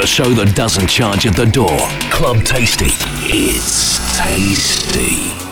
The show that doesn't charge at the door. Club Tasty. It's tasty.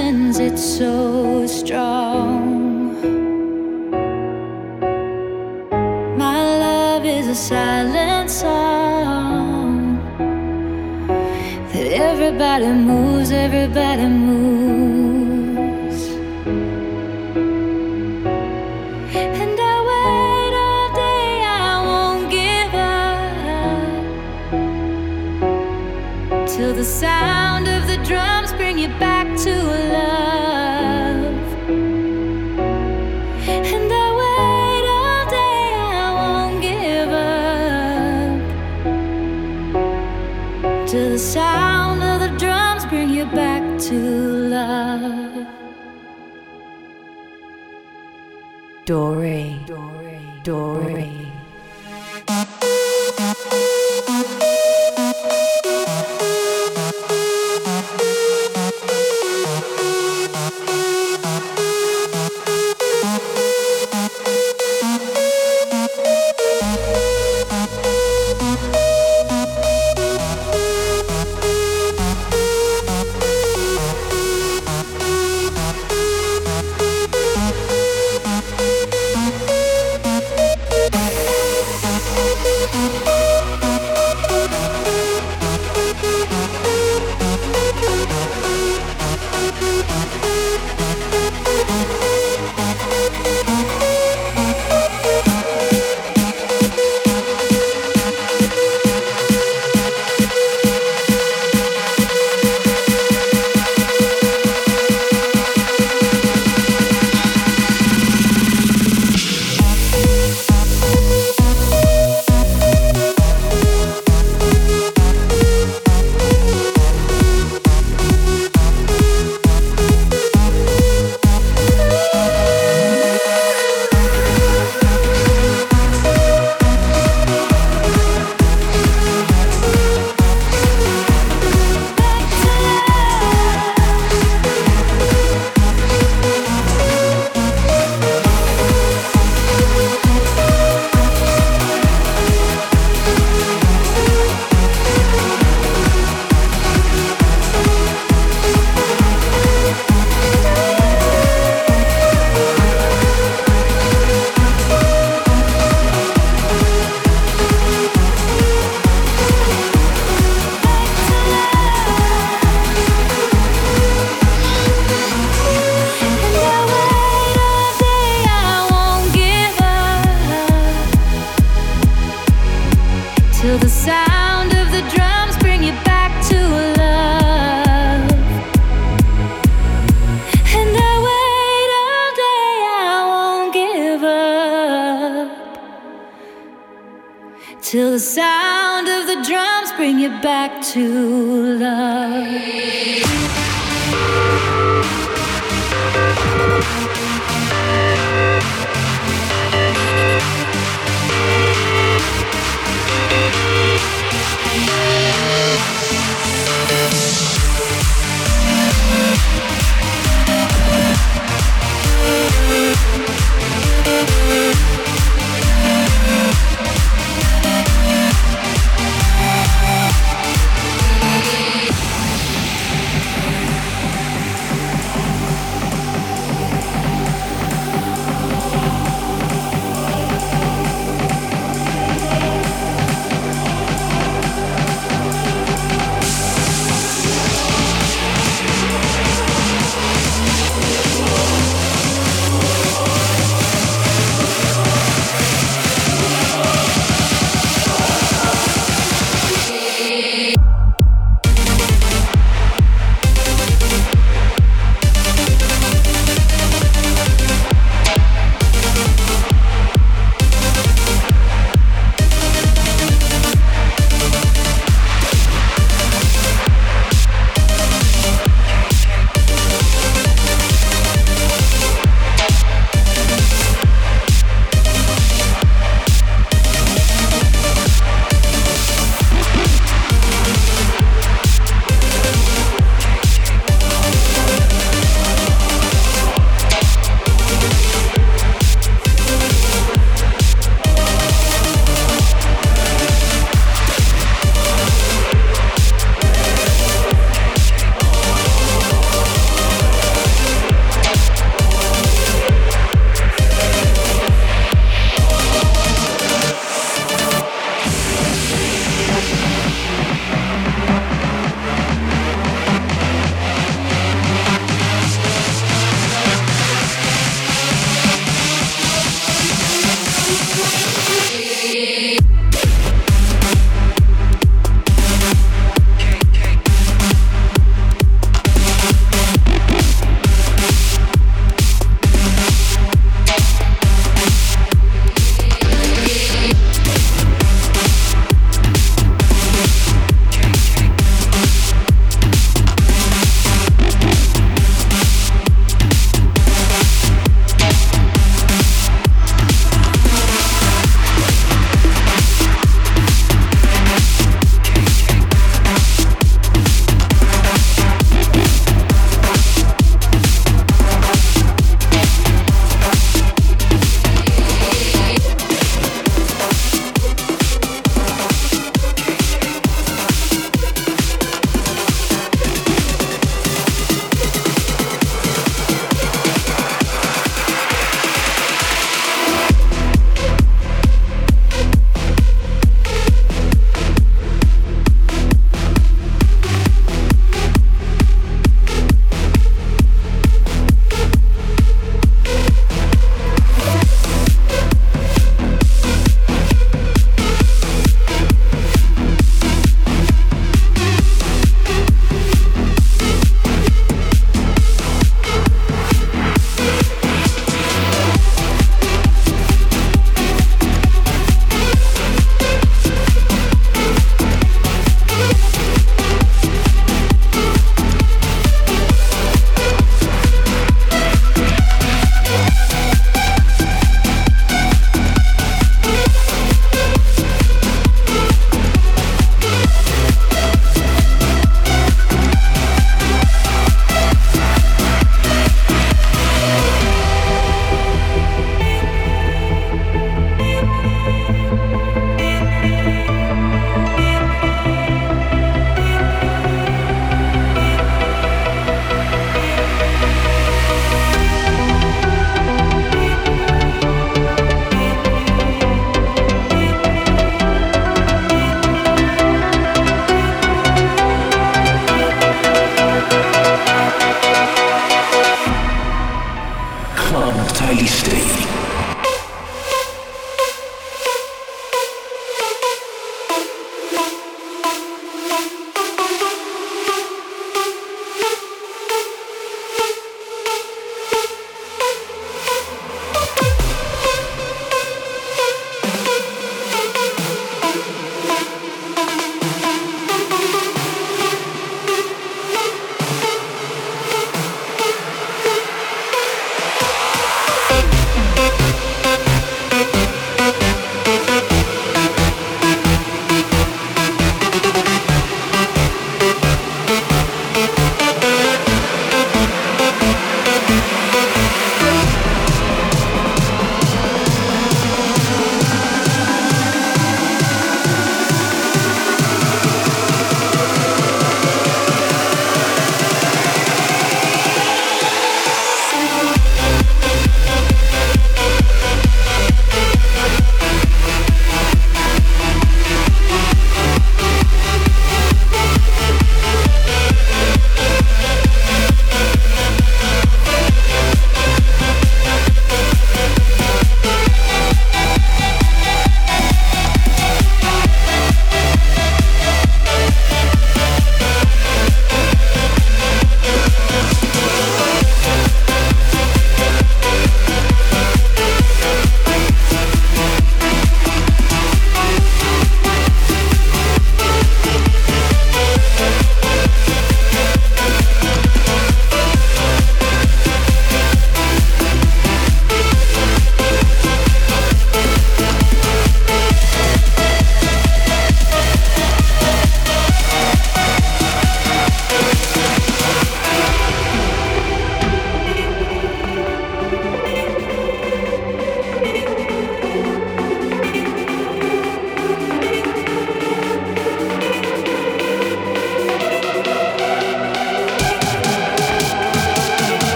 softens it so strong. My love is a silent song that everybody moves, everybody moves.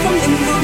Club Tasty.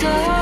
so